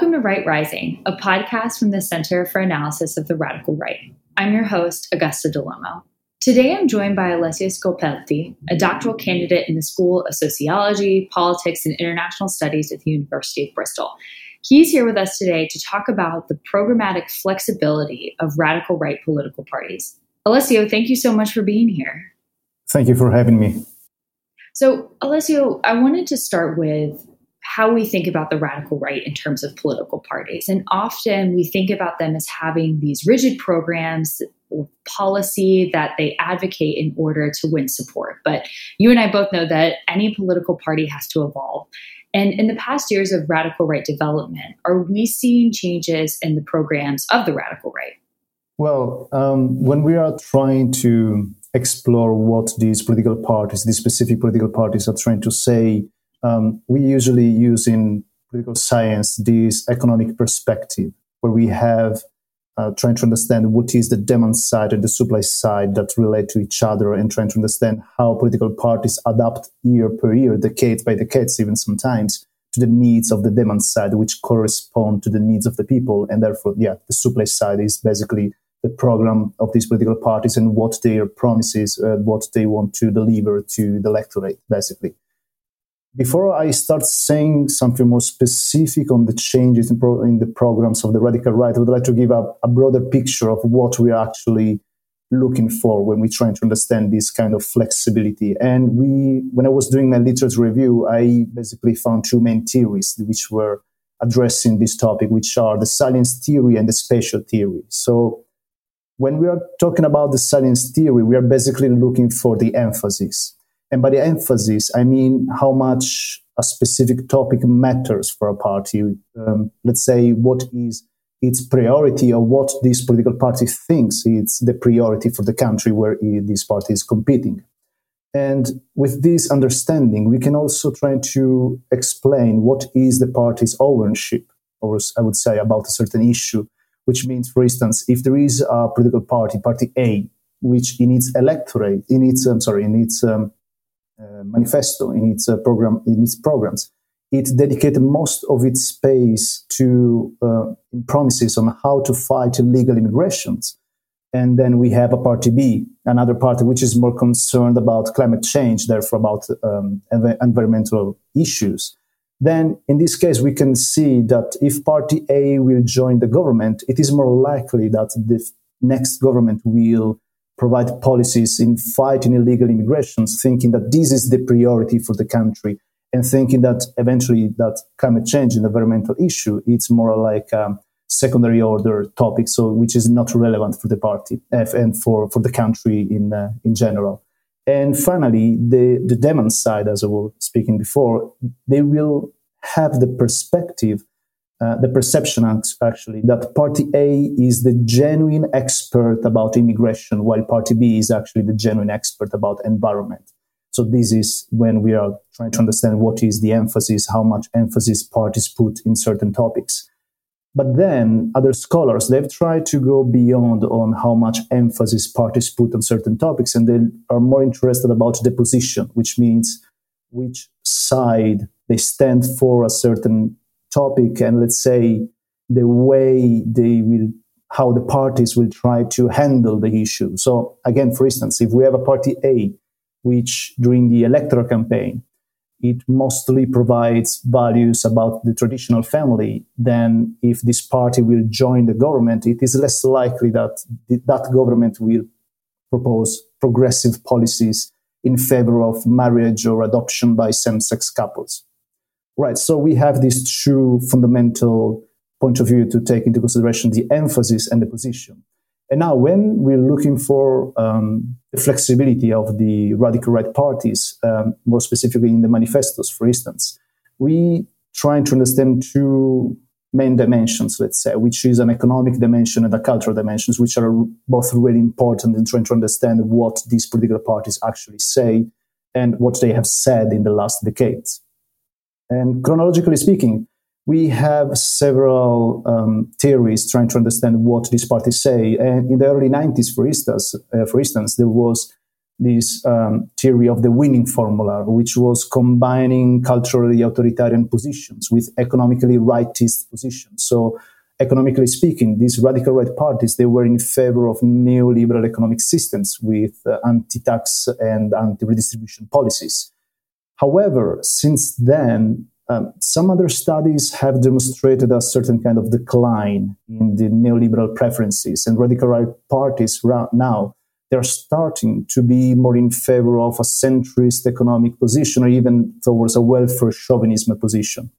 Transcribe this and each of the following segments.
Welcome to Right Rising, a podcast from the Center for Analysis of the Radical Right. I'm your host, Augusta Dell'Omo. Today I'm joined by Alessio Scopelliti, a doctoral candidate in the School of Sociology, Politics, and International Studies at the University of Bristol. He's here with us today to talk about the programmatic flexibility of radical right political parties. Alessio, thank you so much for being here. Thank you for having me. So, Alessio, I wanted to start with how we think about the radical right in terms of political parties. And often we think about them as having these rigid programs or policy that they advocate in order to win support. But you and I both know that any political party has to evolve. And in the past years of radical right development, are we seeing changes in the programs of the radical right? Well, um, when we are trying to explore what these political parties, these specific political parties, are trying to say, um, we usually use in political science this economic perspective, where we have uh, trying to understand what is the demand side and the supply side that relate to each other and trying to understand how political parties adapt year per year, decade by decade, even sometimes, to the needs of the demand side, which correspond to the needs of the people. And therefore, yeah, the supply side is basically the program of these political parties and what their promises, uh, what they want to deliver to the electorate, basically. Before I start saying something more specific on the changes in, pro- in the programs of the radical right, I would like to give a, a broader picture of what we are actually looking for when we're trying to understand this kind of flexibility. And we, when I was doing my literature review, I basically found two main theories which were addressing this topic, which are the salience theory and the spatial theory. So when we are talking about the salience theory, we are basically looking for the emphasis. And by the emphasis, I mean how much a specific topic matters for a party. Um, let's say what is its priority or what this political party thinks it's the priority for the country where this party is competing. And with this understanding, we can also try to explain what is the party's ownership, or I would say, about a certain issue. Which means, for instance, if there is a political party, Party A, which in its electorate, in its, I'm sorry, in its um, manifesto in its uh, program in its programs. It dedicated most of its space to uh, promises on how to fight illegal immigrations. And then we have a party b another party which is more concerned about climate change therefore about um, env- environmental issues. Then in this case we can see that if party a will join the government it is more likely that the next government will provide policies in fighting illegal immigrations, thinking that this is the priority for the country, and thinking that eventually that climate change and environmental issue it's more like a secondary order topic, so which is not relevant for the party and for, for the country in uh, in general. And finally, the the demand side, as I was speaking before, they will have the perspective uh, the perception actually that party A is the genuine expert about immigration, while party B is actually the genuine expert about environment. So this is when we are trying to understand what is the emphasis, how much emphasis parties put in certain topics. But then other scholars, they've tried to go beyond on how much emphasis parties put on certain topics, and they are more interested about the position, which means which side they stand for a certain topic and let's say the way they will how the parties will try to handle the issue. So again for instance if we have a party a which during the electoral campaign it mostly provides values about the traditional family then if this party will join the government it is less likely that that government will propose progressive policies in favor of marriage or adoption by same-sex couples Right. So we have these two fundamental point of view to take into consideration the emphasis and the position. And now, when we're looking for um, the flexibility of the radical right parties, um, more specifically in the manifestos, for instance, we trying to understand two main dimensions, let's say, which is an economic dimension and a cultural dimensions, which are both really important in trying to understand what these political parties actually say and what they have said in the last decades. And chronologically speaking, we have several um, theories trying to understand what these parties say. And in the early 90s, for instance, uh, for instance, there was this um, theory of the winning formula, which was combining culturally authoritarian positions with economically rightist positions. So, economically speaking, these radical right parties they were in favor of neoliberal economic systems with uh, anti-tax and anti-redistribution policies. However, since then, um, some other studies have demonstrated a certain kind of decline in the neoliberal preferences, and radical right parties now they're starting to be more in favor of a centrist economic position, or even towards a welfare chauvinism position.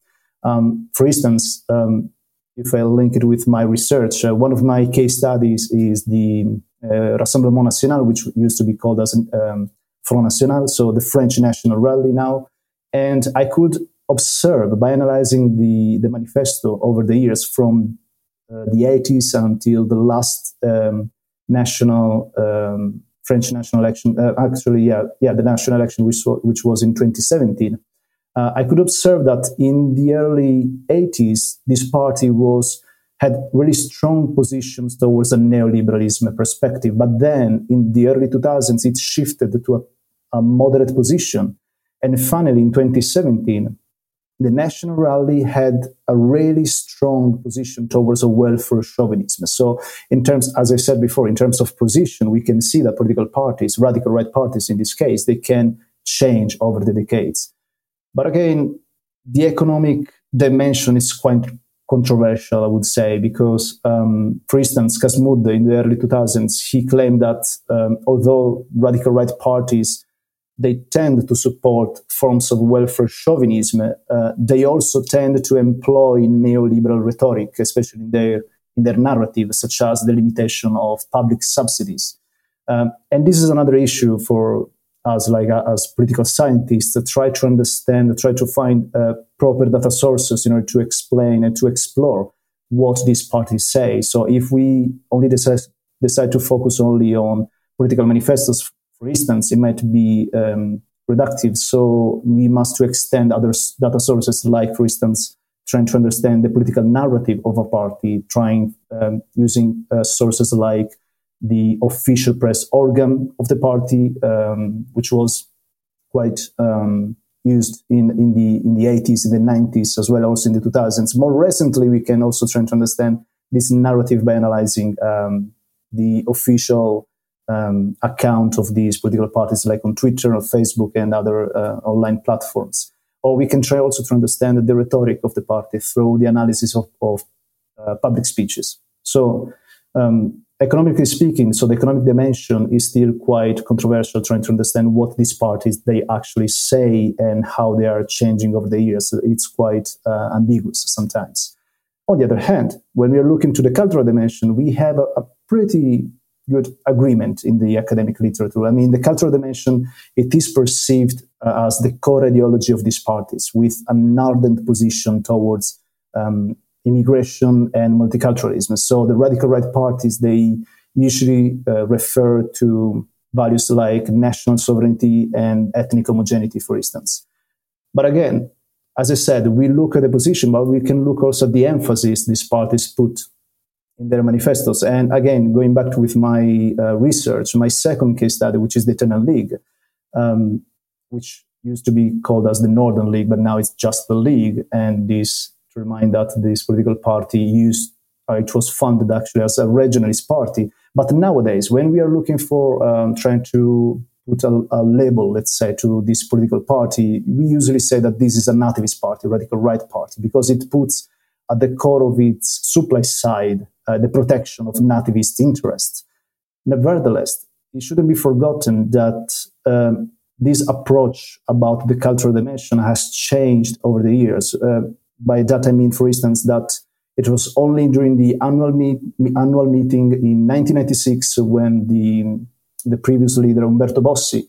Um, for instance, um, if I link it with my research, uh, one of my case studies is the uh, Rassemblement National, which used to be called as um, Front National, so the French National Rally now. And I could observe by analyzing the, the manifesto over the years from uh, the 80s until the last um, national um, French national election. Uh, actually, yeah, yeah, the national election which which was in 2017. Uh, I could observe that in the early 80s, this party was had really strong positions towards a neoliberalism perspective. But then in the early 2000s, it shifted to a, a moderate position. And finally, in 2017, the National Rally had a really strong position towards a welfare chauvinism. So, in terms, as I said before, in terms of position, we can see that political parties, radical right parties in this case, they can change over the decades. But again, the economic dimension is quite controversial, I would say, because, um, for instance, Cas Mudde in the early 2000s, he claimed that um, although radical right parties they tend to support forms of welfare chauvinism. Uh, they also tend to employ neoliberal rhetoric, especially in their in their narrative, such as the limitation of public subsidies. Um, and this is another issue for us, like uh, as political scientists, to try to understand, try to find uh, proper data sources in order to explain and to explore what these parties say. So if we only decide, decide to focus only on political manifestos for instance, it might be um, productive. So we must to extend other data sources, like, for instance, trying to understand the political narrative of a party, trying um, using uh, sources like the official press organ of the party, um, which was quite um, used in, in the in the 80s, in the 90s, as well also in the 2000s. More recently, we can also try to understand this narrative by analyzing um, the official um, account of these political parties, like on Twitter or Facebook and other uh, online platforms. Or we can try also to understand the rhetoric of the party through the analysis of, of uh, public speeches. So, um, economically speaking, so the economic dimension is still quite controversial, trying to understand what these parties they actually say and how they are changing over the years. It's quite uh, ambiguous sometimes. On the other hand, when we are looking to the cultural dimension, we have a, a pretty good agreement in the academic literature. I mean, the cultural dimension, it is perceived uh, as the core ideology of these parties with an ardent position towards um, immigration and multiculturalism. So the radical right parties, they usually uh, refer to values like national sovereignty and ethnic homogeneity, for instance. But again, as I said, we look at the position, but we can look also at the emphasis these parties put in their manifestos. And again, going back to with my uh, research, my second case study, which is the Eternal League, um, which used to be called as the Northern League, but now it's just the League. And this to remind that this political party used uh, it was funded actually as a regionalist party. But nowadays, when we are looking for um, trying to put a, a, label, let's say, to this political party, we usually say that this is a nativist party, radical right party, because it puts at the core of its supply side uh, the protection of nativist interests. Nevertheless, it shouldn't be forgotten that um, this approach about the cultural dimension has changed over the years. Uh, by that I mean, for instance, that it was only during the annual, meet, annual meeting in 1996 when the, the previous leader, Umberto Bossi,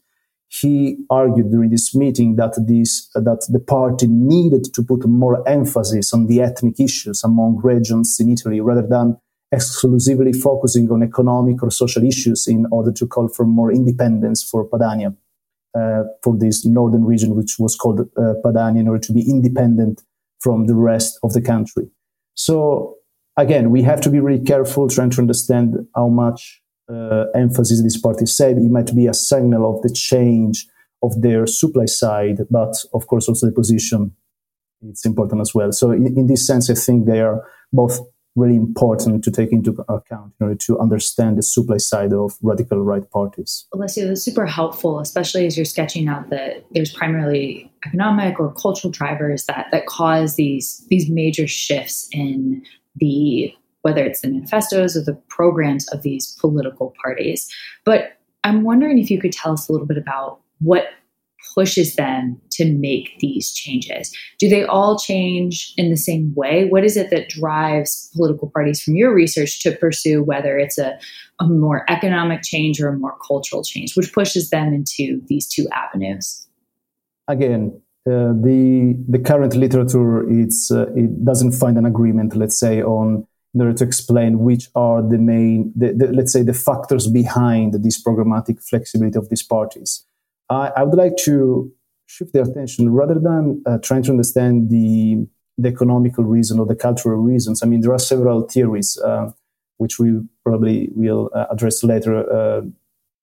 he argued during this meeting that this that the party needed to put more emphasis on the ethnic issues among regions in Italy rather than exclusively focusing on economic or social issues in order to call for more independence for Padania, uh, for this northern region, which was called uh, Padania, in order to be independent from the rest of the country. So again, we have to be really careful trying to understand how much uh, emphasis these parties said, it might be a signal of the change of their supply side, but of course also the position it's important as well. So in, in this sense, I think they are both really important to take into account in order to understand the supply side of radical right parties. Alessio, that's super helpful, especially as you're sketching out that there's primarily economic or cultural drivers that that cause these these major shifts in the whether it's the manifestos or the programs of these political parties. But I'm wondering if you could tell us a little bit about what pushes them to make these changes? Do they all change in the same way? What is it that drives political parties from your research to pursue whether it's a, a more economic change or a more cultural change, which pushes them into these two avenues? Again, uh, the the current literature it's uh, it doesn't find an agreement, let's say, on in order to explain which are the main, the, the, let's say, the factors behind this programmatic flexibility of these parties. I, I would like to shift the attention rather than uh, trying to understand the, the economical reason or the cultural reasons. I mean, there are several theories uh, which we probably will uh, address later uh,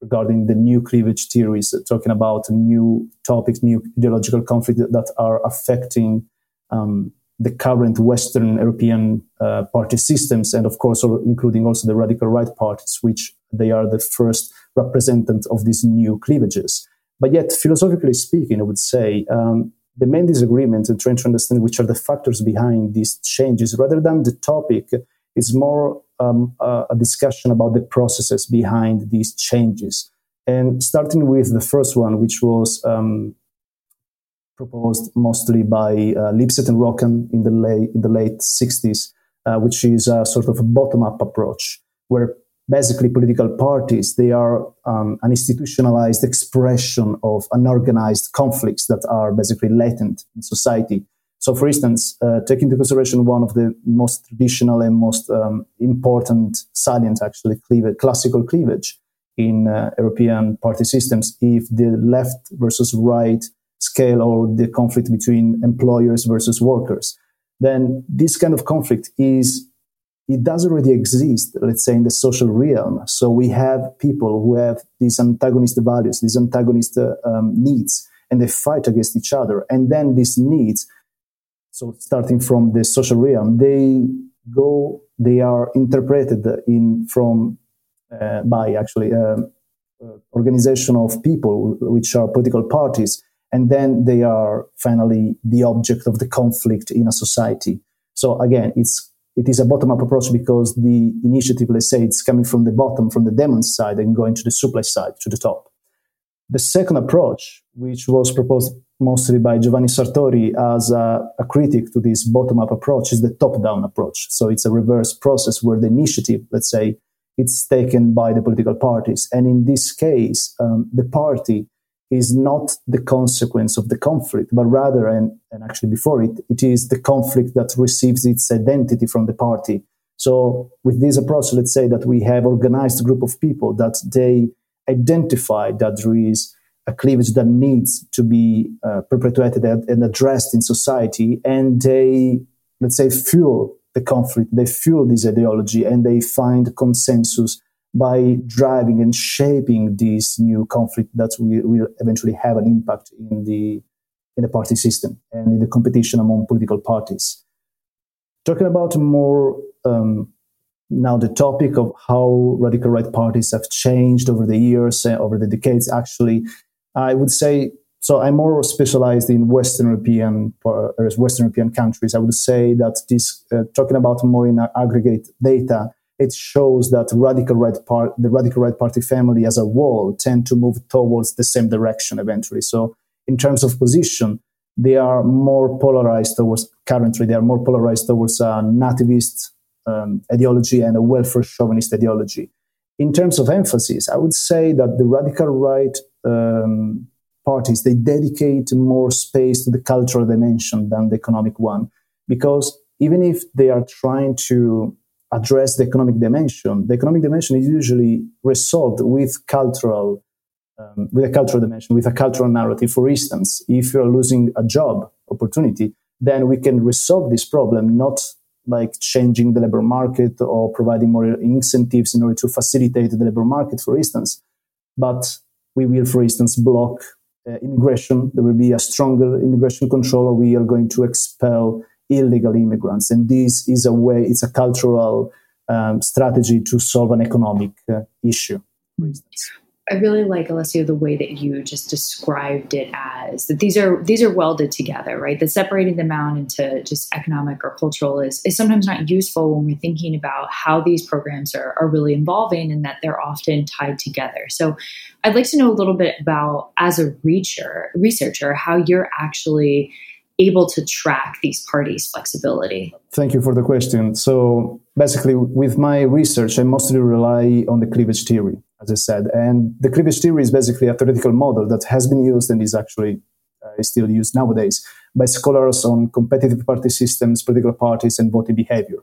regarding the new cleavage theories, talking about new topics, new ideological conflicts that are affecting um, the current Western European uh, party systems, and of course, including also the radical right parties, which they are the first representatives of these new cleavages. But yet, philosophically speaking, I would say um, the main disagreement in trying to understand which are the factors behind these changes, rather than the topic, is more um, a discussion about the processes behind these changes. And starting with the first one, which was um, proposed mostly by uh, Lipset and Rokkan in the late in the late 60s, uh, which is a sort of a bottom-up approach, where basically political parties they are um, an institutionalized expression of unorganized conflicts that are basically latent in society so for instance uh, take into consideration one of the most traditional and most um, important salient actually cleavage, classical cleavage in uh, european party systems if the left versus right scale or the conflict between employers versus workers then this kind of conflict is it does already exist, let's say, in the social realm. So we have people who have these antagonist values, these antagonist uh, um, needs, and they fight against each other. And then these needs, so starting from the social realm, they go, they are interpreted in from uh, by actually um, uh, organization of people which are political parties, and then they are finally the object of the conflict in a society. So again, it's it is a bottom-up approach because the initiative, let's say, it's coming from the bottom, from the demand side, and going to the supply side, to the top. The second approach, which was proposed mostly by Giovanni Sartori as a, a critic to this bottom-up approach, is the top-down approach. So it's a reverse process where the initiative, let's say, it's taken by the political parties, and in this case, um, the party is not the consequence of the conflict, but rather, and, and actually before it, it is the conflict that receives its identity from the party. So with this approach, let's say that we have organized group of people that they identify that there is a cleavage that needs to be uh, perpetuated and addressed in society, and they, let's say, fuel the conflict, they fuel this ideology, and they find consensus by driving and shaping this new conflict that will, will eventually have an impact in the in the party system and in the competition among political parties. Talking about more um, now the topic of how radical right parties have changed over the years, uh, over the decades, actually, I would say so. I'm more specialized in Western European, uh, Western European countries. I would say that this, uh, talking about more in aggregate data, it shows that radical right part, the radical right party family as a whole tend to move towards the same direction eventually. So in terms of position, they are more polarized towards currently they are more polarized towards a nativist um, ideology and a welfare chauvinist ideology. In terms of emphasis, I would say that the radical right um, parties they dedicate more space to the cultural dimension than the economic one, because even if they are trying to address the economic dimension, the economic dimension is usually resolved with cultural, um, with a cultural dimension, with a cultural narrative. For instance, if you're losing a job opportunity, then we can resolve this problem not like changing the labor market or providing more incentives in order to facilitate the labor market, for instance. But we will, for instance, block uh, immigration. There will be a stronger immigration control, or we are going to expel illegal immigrants. And this is a way, it's a cultural um, strategy to solve an economic uh, issue, for instance. I really like Alessio the way that you just described it as that these are these are welded together, right? That separating them out into just economic or cultural is, is sometimes not useful when we're thinking about how these programs are, are really involving and that they're often tied together. So I'd like to know a little bit about as a reacher, researcher, how you're actually able to track these parties' flexibility? Thank you for the question. So basically, with my research, I mostly rely on the cleavage theory, as I said. And the cleavage theory is basically a theoretical model that has been used and is actually uh, is still used nowadays by scholars on competitive party systems, political parties, and voting behavior.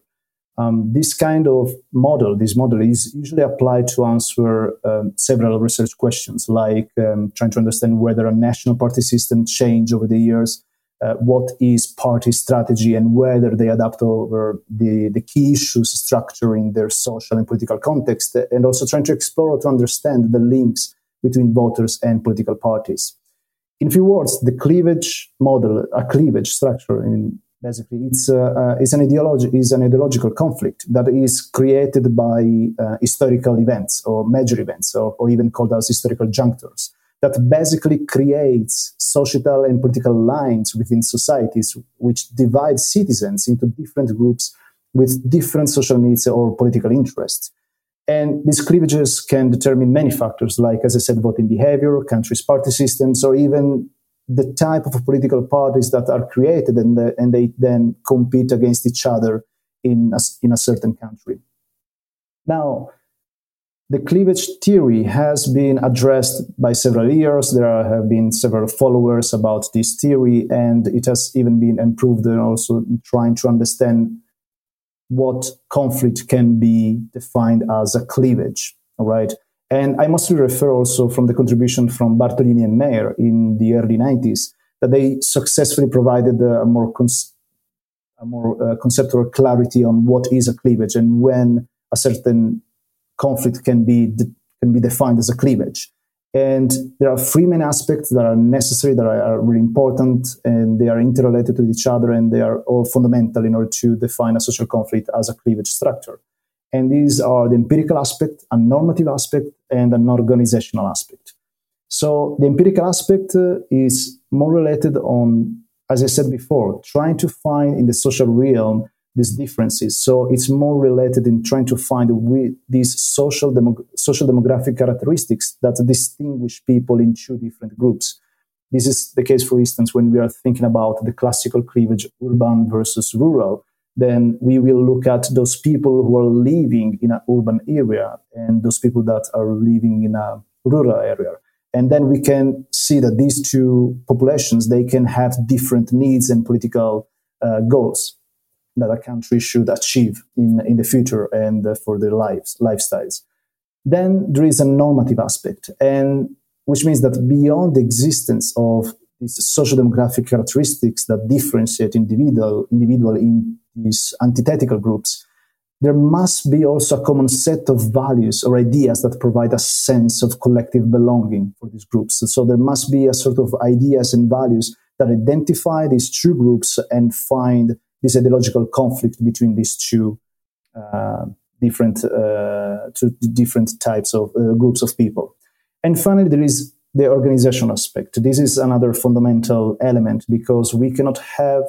Um, this kind of model, this model is usually applied to answer um, several research questions, like um, trying to understand whether a national party system changed over the years, uh, what is party strategy and whether they adapt over the, the key issues structuring their social and political context, and also trying to explore to understand the links between voters and political parties. In few words, the cleavage model, a cleavage structure, I mean, basically, it's, uh, uh, is, an ideology, is an ideological conflict that is created by uh, historical events or major events, or, or even called as historical junctures that basically creates societal and political lines within societies which divide citizens into different groups with different social needs or political interests. And these cleavages can determine many factors, like, as I said, voting behavior, countries' party systems, or even the type of political parties that are created and, the, and they then compete against each other in a, in a certain country. Now, the cleavage theory has been addressed by several years. There have been several followers about this theory, and it has even been improved and also trying to understand what conflict can be defined as a cleavage. All right. And I mostly refer also from the contribution from Bartolini and Mair in the early 90s that they successfully provided a more, cons- a more uh, conceptual clarity on what is a cleavage and when a certain conflict can be de- can be defined as a cleavage. And there are three main aspects that are necessary, that are, are, really important, and they are interrelated to each other, and they are all fundamental in order to define a social conflict as a cleavage structure. And these are the empirical aspect, a normative aspect, and an organizational aspect. So the empirical aspect uh, is more related on, as I said before, trying to find in the social realm these differences. So it's more related in trying to find these social, demo- social demographic characteristics that distinguish people in two different groups. This is the case, for instance, when we are thinking about the classical cleavage urban versus rural. Then we will look at those people who are living in an urban area and those people that are living in a rural area. And then we can see that these two populations, they can have different needs and political uh, goals that a country should achieve in, in the future and for their lives, lifestyles. Then there is a normative aspect, and which means that beyond the existence of these social demographic characteristics that differentiate individual, individual in these antithetical groups, there must be also a common set of values or ideas that provide a sense of collective belonging for these groups. So there must be a sort of ideas and values that identify these two groups and find this ideological conflict between these two uh, different uh, two different types of uh, groups of people. And finally, there is the organizational aspect. This is another fundamental element because we cannot have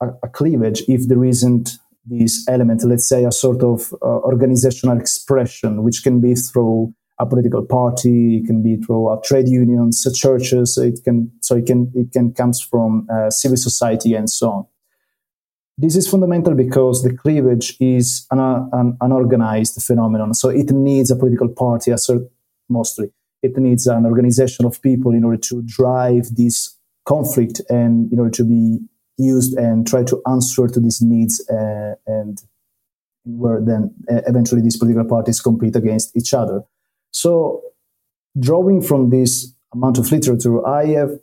a, a cleavage if there isn't this element, let's say a sort of uh, organizational expression, which can be through a political party, it can be through a trade unions, churches, it can, so it can, it can comes from uh, civil society and so on. This is fundamental because the cleavage is an, an phenomenon. So it needs a political party, mostly. It needs an organization of people in order to drive this conflict and in order to be used and try to answer to these needs uh, and where then uh, eventually these political parties compete against each other. So drawing from this amount of literature, I have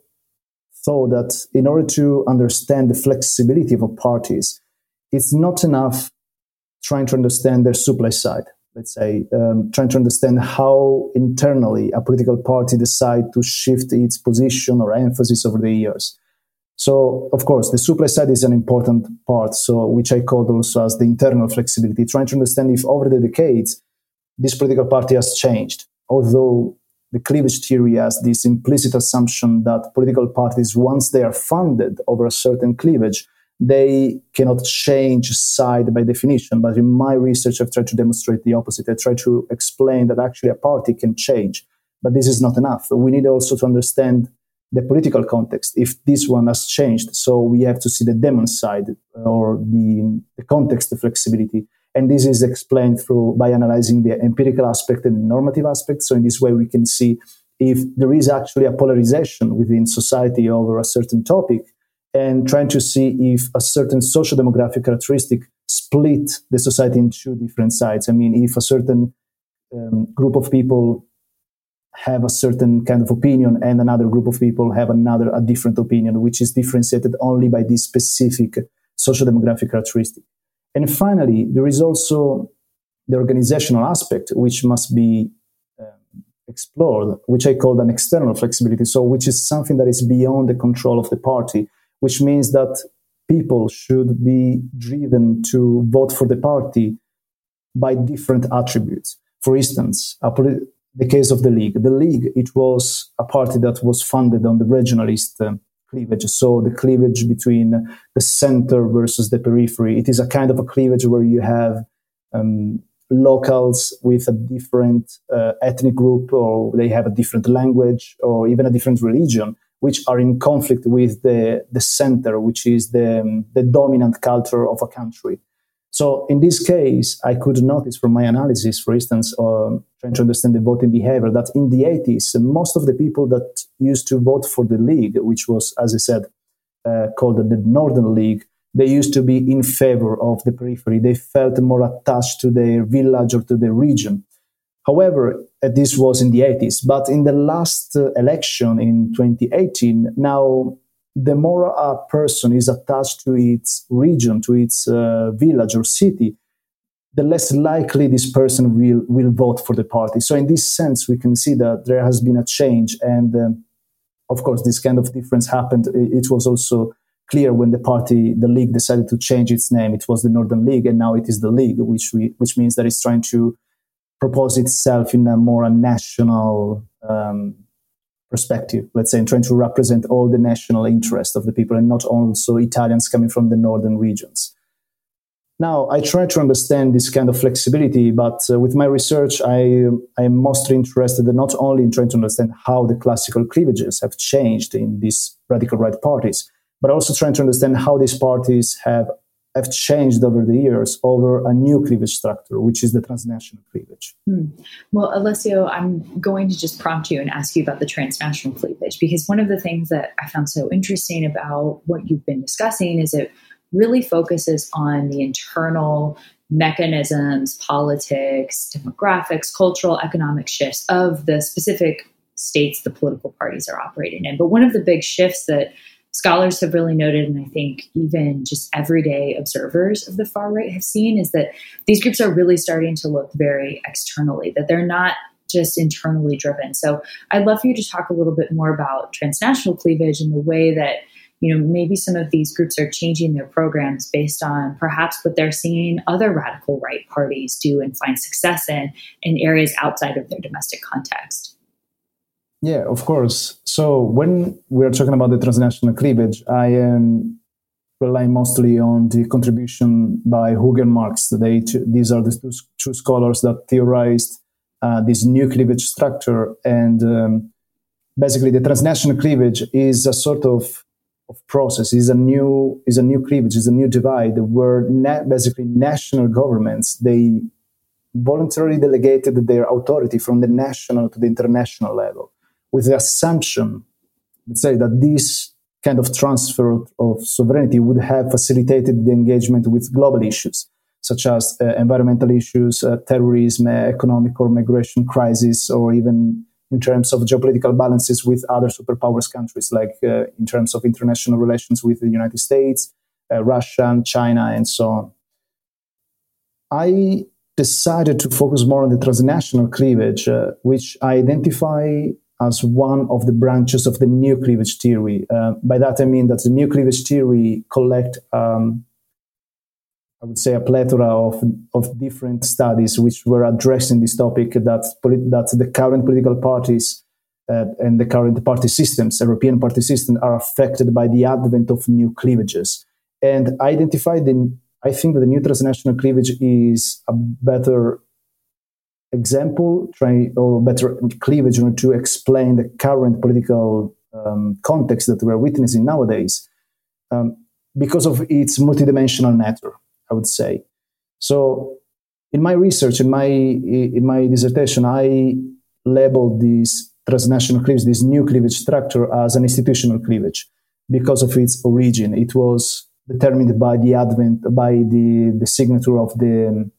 thought that in order to understand the flexibility of parties, it's not enough trying to understand their supply side. Let's say um, trying to understand how internally a political party decide to shift its position or emphasis over the years. So, of course, the supply side is an important part. So, which I called also as the internal flexibility, trying to understand if over the decades this political party has changed. Although the cleavage theory has this implicit assumption that political parties, once they are funded over a certain cleavage, they cannot change side by definition. But in my research, I've tried to demonstrate the opposite. I try to explain that actually a party can change, but this is not enough. We need also to understand the political context if this one has changed. So we have to see the demand side uh, or the, the context of flexibility. And this is explained through by analyzing the empirical aspect and normative aspect. So in this way, we can see if there is actually a polarization within society over a certain topic and trying to see if a certain social demographic characteristic split the society into different sides. I mean, if a certain um, group of people have a certain kind of opinion and another group of people have another a different opinion which is differentiated only by this specific social demographic characteristic and finally there is also the organizational aspect which must be um, explored which i call an external flexibility so which is something that is beyond the control of the party which means that people should be driven to vote for the party by different attributes for instance, the case of the League. The League, it was a party that was funded on the regionalist uh, cleavage. So the cleavage between the center versus the periphery. It is a kind of a cleavage where you have um, locals with a different uh, ethnic group or they have a different language or even a different religion which are in conflict with the, the center which is the, um, the dominant culture of a country so in this case, I could notice from my analysis, for instance, uh, trying to understand the voting behavior, that in the 80s, most of the people that used to vote for the league, which was, as I said, uh, called the Northern League, they used to be in favor of the periphery. They felt more attached to their village or to their region. However, uh, this was in the 80s. But in the last uh, election in 2018, now the more a person is attached to its region, to its uh, village or city, the less likely this person will, will vote for the party. So, in this sense, we can see that there has been a change. And um, of course, this kind of difference happened. It was also clear when the party, the league, decided to change its name. It was the Northern League, and now it is the League, which, we, which means that it's trying to propose itself in a more national um, perspective, let's say, and trying to represent all the national interest of the people and not also Italians coming from the northern regions. Now, I try to understand this kind of flexibility, but uh, with my research, I, I am mostly interested in not only in trying to understand how the classical cleavages have changed in these radical right parties, but also trying to understand how these parties have have changed over the years over a new cleavage structure, which is the transnational cleavage. Hmm. Well, Alessio, I'm going to just prompt you and ask you about the transnational cleavage because one of the things that I found so interesting about what you've been discussing is it really focuses on the internal mechanisms, politics, demographics, cultural, economic shifts of the specific states the political parties are operating in. But one of the big shifts that scholars have really noted, and I think even just everyday observers of the far right have seen, is that these groups are really starting to look very externally, that they're not just internally driven. So I'd love for you to talk a little bit more about transnational cleavage and the way that you know maybe some of these groups are changing their programs based on perhaps what they're seeing other radical right parties do and find success in in areas outside of their domestic context yeah, of course. So when we're talking about the transnational cleavage, I am relying mostly on the contribution by Hooghe and Marks. They, these are the two, two scholars that theorized uh, this new cleavage structure. And um, basically, the transnational cleavage is a sort of, of process, is a new is a new cleavage, is a new divide where na- basically national governments they voluntarily delegated their authority from the national to the international level with the assumption, let's say, that this kind of transfer of sovereignty would have facilitated the engagement with global issues, such as uh, environmental issues, uh, terrorism, uh, economic or migration crisis, or even in terms of geopolitical balances with other superpowers countries, like uh, in terms of international relations with the United States, uh, Russia and China and so on. I decided to focus more on the transnational cleavage, uh, which I identify as one of the branches of the new cleavage theory. Uh, by that I mean that the new cleavage theory collect, um, I would say, a plethora of, of different studies which were addressing this topic that, that the current political parties uh, and the current party systems, European party systems, are affected by the advent of new cleavages. And I identified the, I think that the new transnational cleavage is a better example, try or better cleavage in order to explain the current political um, context that we're witnessing nowadays, um, because of its multidimensional nature, I would say. So, in my research, in my in my dissertation, I labeled this transnational cleavage, this new cleavage structure, as an institutional cleavage because of its origin. It was determined by the advent, by the, the signature of the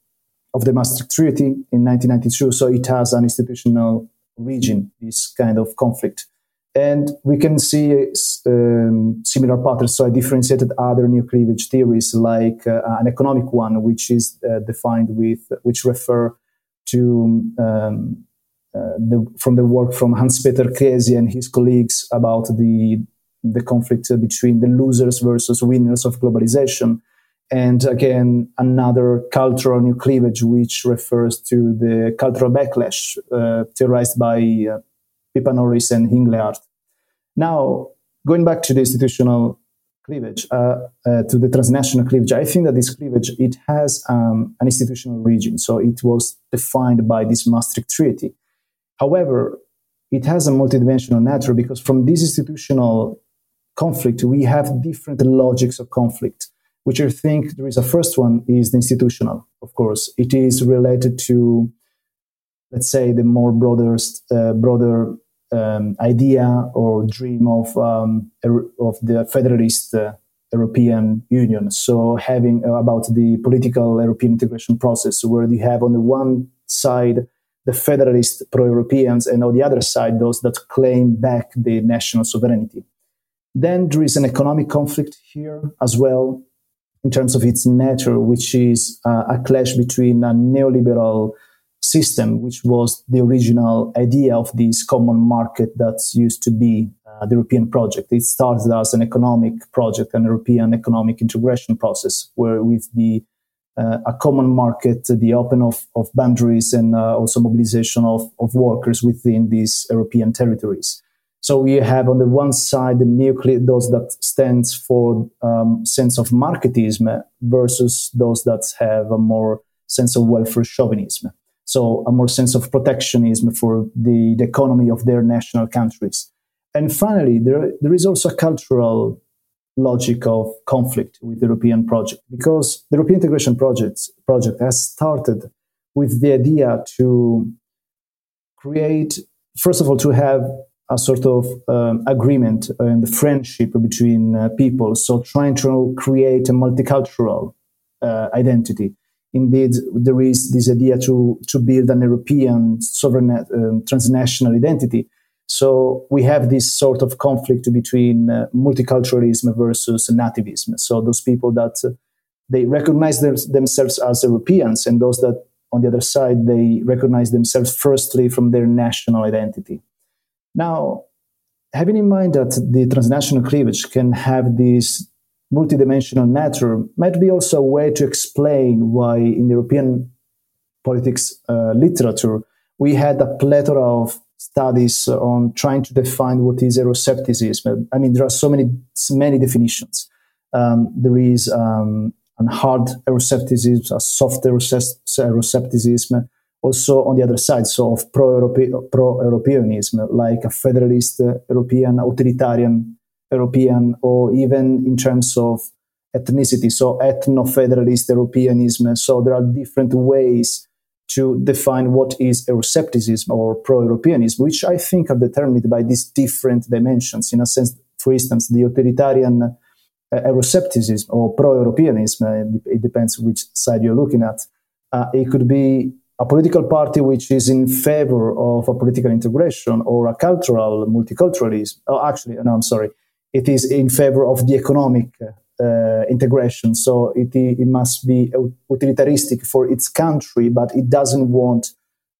of the Maastricht Treaty in 1992. So it has an institutional origin, this kind of conflict. And we can see um, similar patterns. So I differentiated other new cleavage theories, like uh, an economic one, which is uh, defined with, which refer to um, uh, the, from the work from Hanspeter Kriesi and his colleagues about the the conflict between the losers versus winners of globalization. And again, another cultural new cleavage, which refers to the cultural backlash uh, theorized by uh, Pippa Norris and Hingle Now, going back to the institutional cleavage, uh, uh, to the transnational cleavage, I think that this cleavage, it has um, an institutional origin. So it was defined by this Maastricht Treaty. However, it has a multidimensional nature because from this institutional conflict, we have different logics of conflict which I think there is a first one is the institutional, of course. It is related to, let's say, the more broader, uh, broader um, idea or dream of, um, of the federalist uh, European Union. So having uh, about the political European integration process, where you have on the one side the federalist pro-Europeans, and on the other side those that claim back the national sovereignty. Then there is an economic conflict here as well, in terms of its nature, which is uh, a clash between a neoliberal system, which was the original idea of this common market that used to be uh, the European project. It started as an economic project, an European economic integration process, where with the uh, a common market, the open of, of boundaries, and uh, also mobilization of, of workers within these European territories. So we have on the one side the nuclear, those that stands for um, sense of marketism versus those that have a more sense of welfare chauvinism. So a more sense of protectionism for the, the economy of their national countries. And finally, there, there is also a cultural logic of conflict with the European project because the European integration project, project has started with the idea to create, first of all, to have a sort of um, agreement and friendship between uh, people. So trying to create a multicultural uh, identity. Indeed, there is this idea to, to build an European sovereign um, transnational identity. So we have this sort of conflict between uh, multiculturalism versus nativism. So those people that uh, they recognize them, themselves as Europeans, and those that on the other side they recognize themselves firstly from their national identity. Now, having in mind that the transnational cleavage can have this multidimensional nature might be also a way to explain why in European politics uh, literature we had a plethora of studies on trying to define what is Euroscepticism. I mean, there are so many, many definitions. Um, there is um, a hard Euroscepticism, a soft Euroscepticism, also on the other side, so of pro-Europeanism, like a federalist uh, European, authoritarian European, or even in terms of ethnicity, so ethno-federalist Europeanism. So there are different ways to define what is Euroscepticism or pro-Europeanism, which I think are determined by these different dimensions. In a sense, for instance, the authoritarian uh, Euroscepticism or pro-Europeanism, uh, it depends which side you're looking at. Uh, it could be a political party which is in favor of a political integration or a cultural multiculturalism. Oh, actually, no, I'm sorry. It is in favor of the economic uh, integration. So it, it must be utilitaristic for its country, but it doesn't want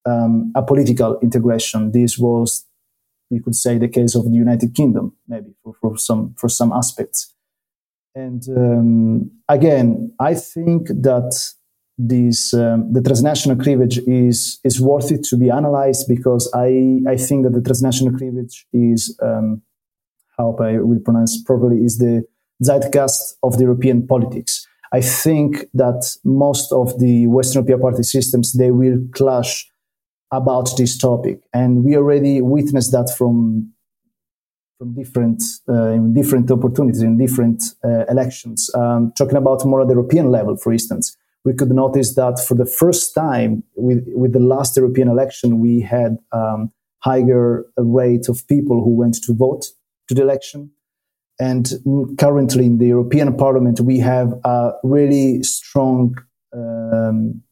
um, a political integration. This was, you could say, the case of the United Kingdom, maybe for, for some for some aspects. And um, again, I think that this um, the transnational cleavage is is worth it to be analyzed because I I think that the transnational cleavage is um, how I will pronounce properly is the zeitgeist of the European politics. I think that most of the Western European party systems they will clash about this topic, and we already witnessed that from from different uh, in different opportunities in different uh, elections. Um, talking about more at the European level, for instance, we could notice that for the first time with with the last European election, we had um, higher rate of people who went to vote to the election. And currently in the European Parliament, we have a really strong um,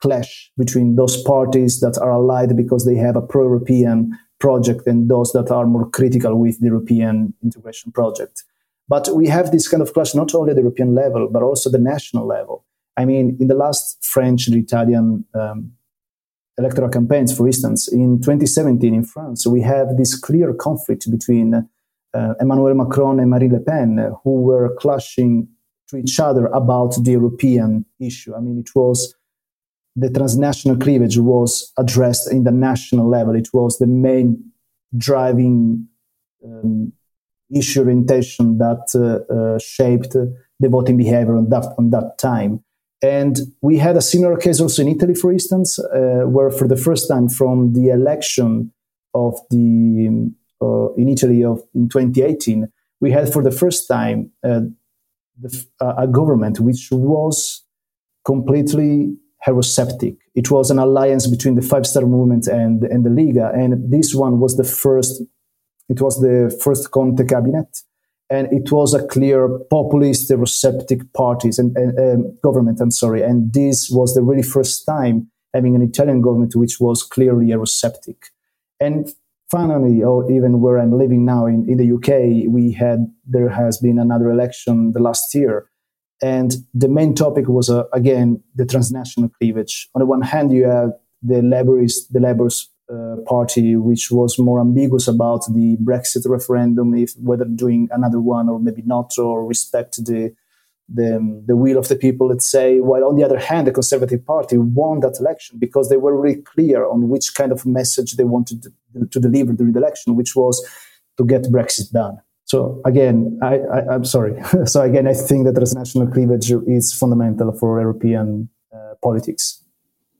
clash between those parties that are allied because they have a pro-European project and those that are more critical with the European integration project. But we have this kind of clash not only at the European level, but also the national level. I mean, in the last French and Italian um, electoral campaigns, for instance, in 2017 in France, we have this clear conflict between uh, Emmanuel Macron and Marine Le Pen, uh, who were clashing to each other about the European issue. I mean, it was the transnational cleavage was addressed in the national level. It was the main driving um, issue orientation that uh, uh, shaped the voting behavior on that on that time. And we had a similar case also in Italy, for instance, uh, where for the first time from the election of the uh, in Italy of in 2018, we had for the first time uh, the, uh, a government which was completely Eurosceptic. It was an alliance between the Five Star Movement and and the Lega, and this one was the first. It was the first Conte cabinet, and it was a clear populist Eurosceptic parties and, and um, government. I'm sorry, and this was the really first time having an Italian government which was clearly Eurosceptic. And finally, or even where I'm living now in, in the UK, we had there has been another election the last year, and the main topic was uh, again the transnational cleavage. On the one hand, you have the Labourist, the Labour's uh, party, which was more ambiguous about the Brexit referendum, if whether doing another one or maybe not, or respect the the, the will of the people, let's say. While on the other hand, the Conservative Party won that election because they were really clear on which kind of message they wanted to, to deliver during the election, which was to get Brexit done. So again, I, I, am sorry. so again, I think that transnational cleavage is fundamental for European uh, politics.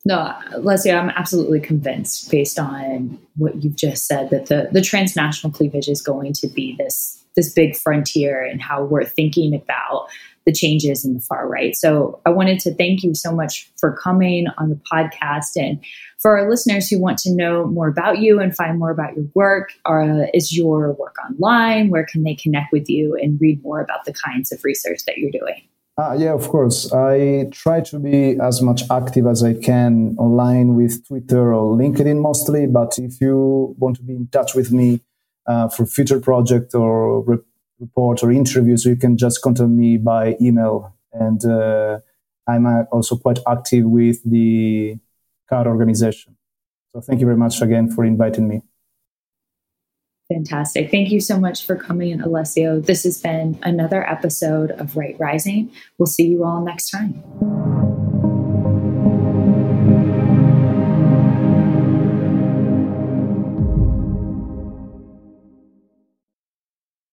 No, Leslie, I'm absolutely convinced based on what you've just said that the, the transnational cleavage is going to be this this big frontier and how we're thinking about the changes in the far right. So I wanted to thank you so much for coming on the podcast. And for our listeners who want to know more about you and find more about your work, uh, is your work online? Where can they connect with you and read more about the kinds of research that you're doing? Uh, yeah, of course. I try to be as much active as I can online with Twitter or LinkedIn mostly. But if you want to be in touch with me uh, for future project or re- report or interviews, you can just contact me by email. And uh, I'm uh, also quite active with the CARR organization. So thank you very much again for inviting me. Fantastic. Thank you so much for coming, Alessio. This has been another episode of Right Rising. We'll see you all next time.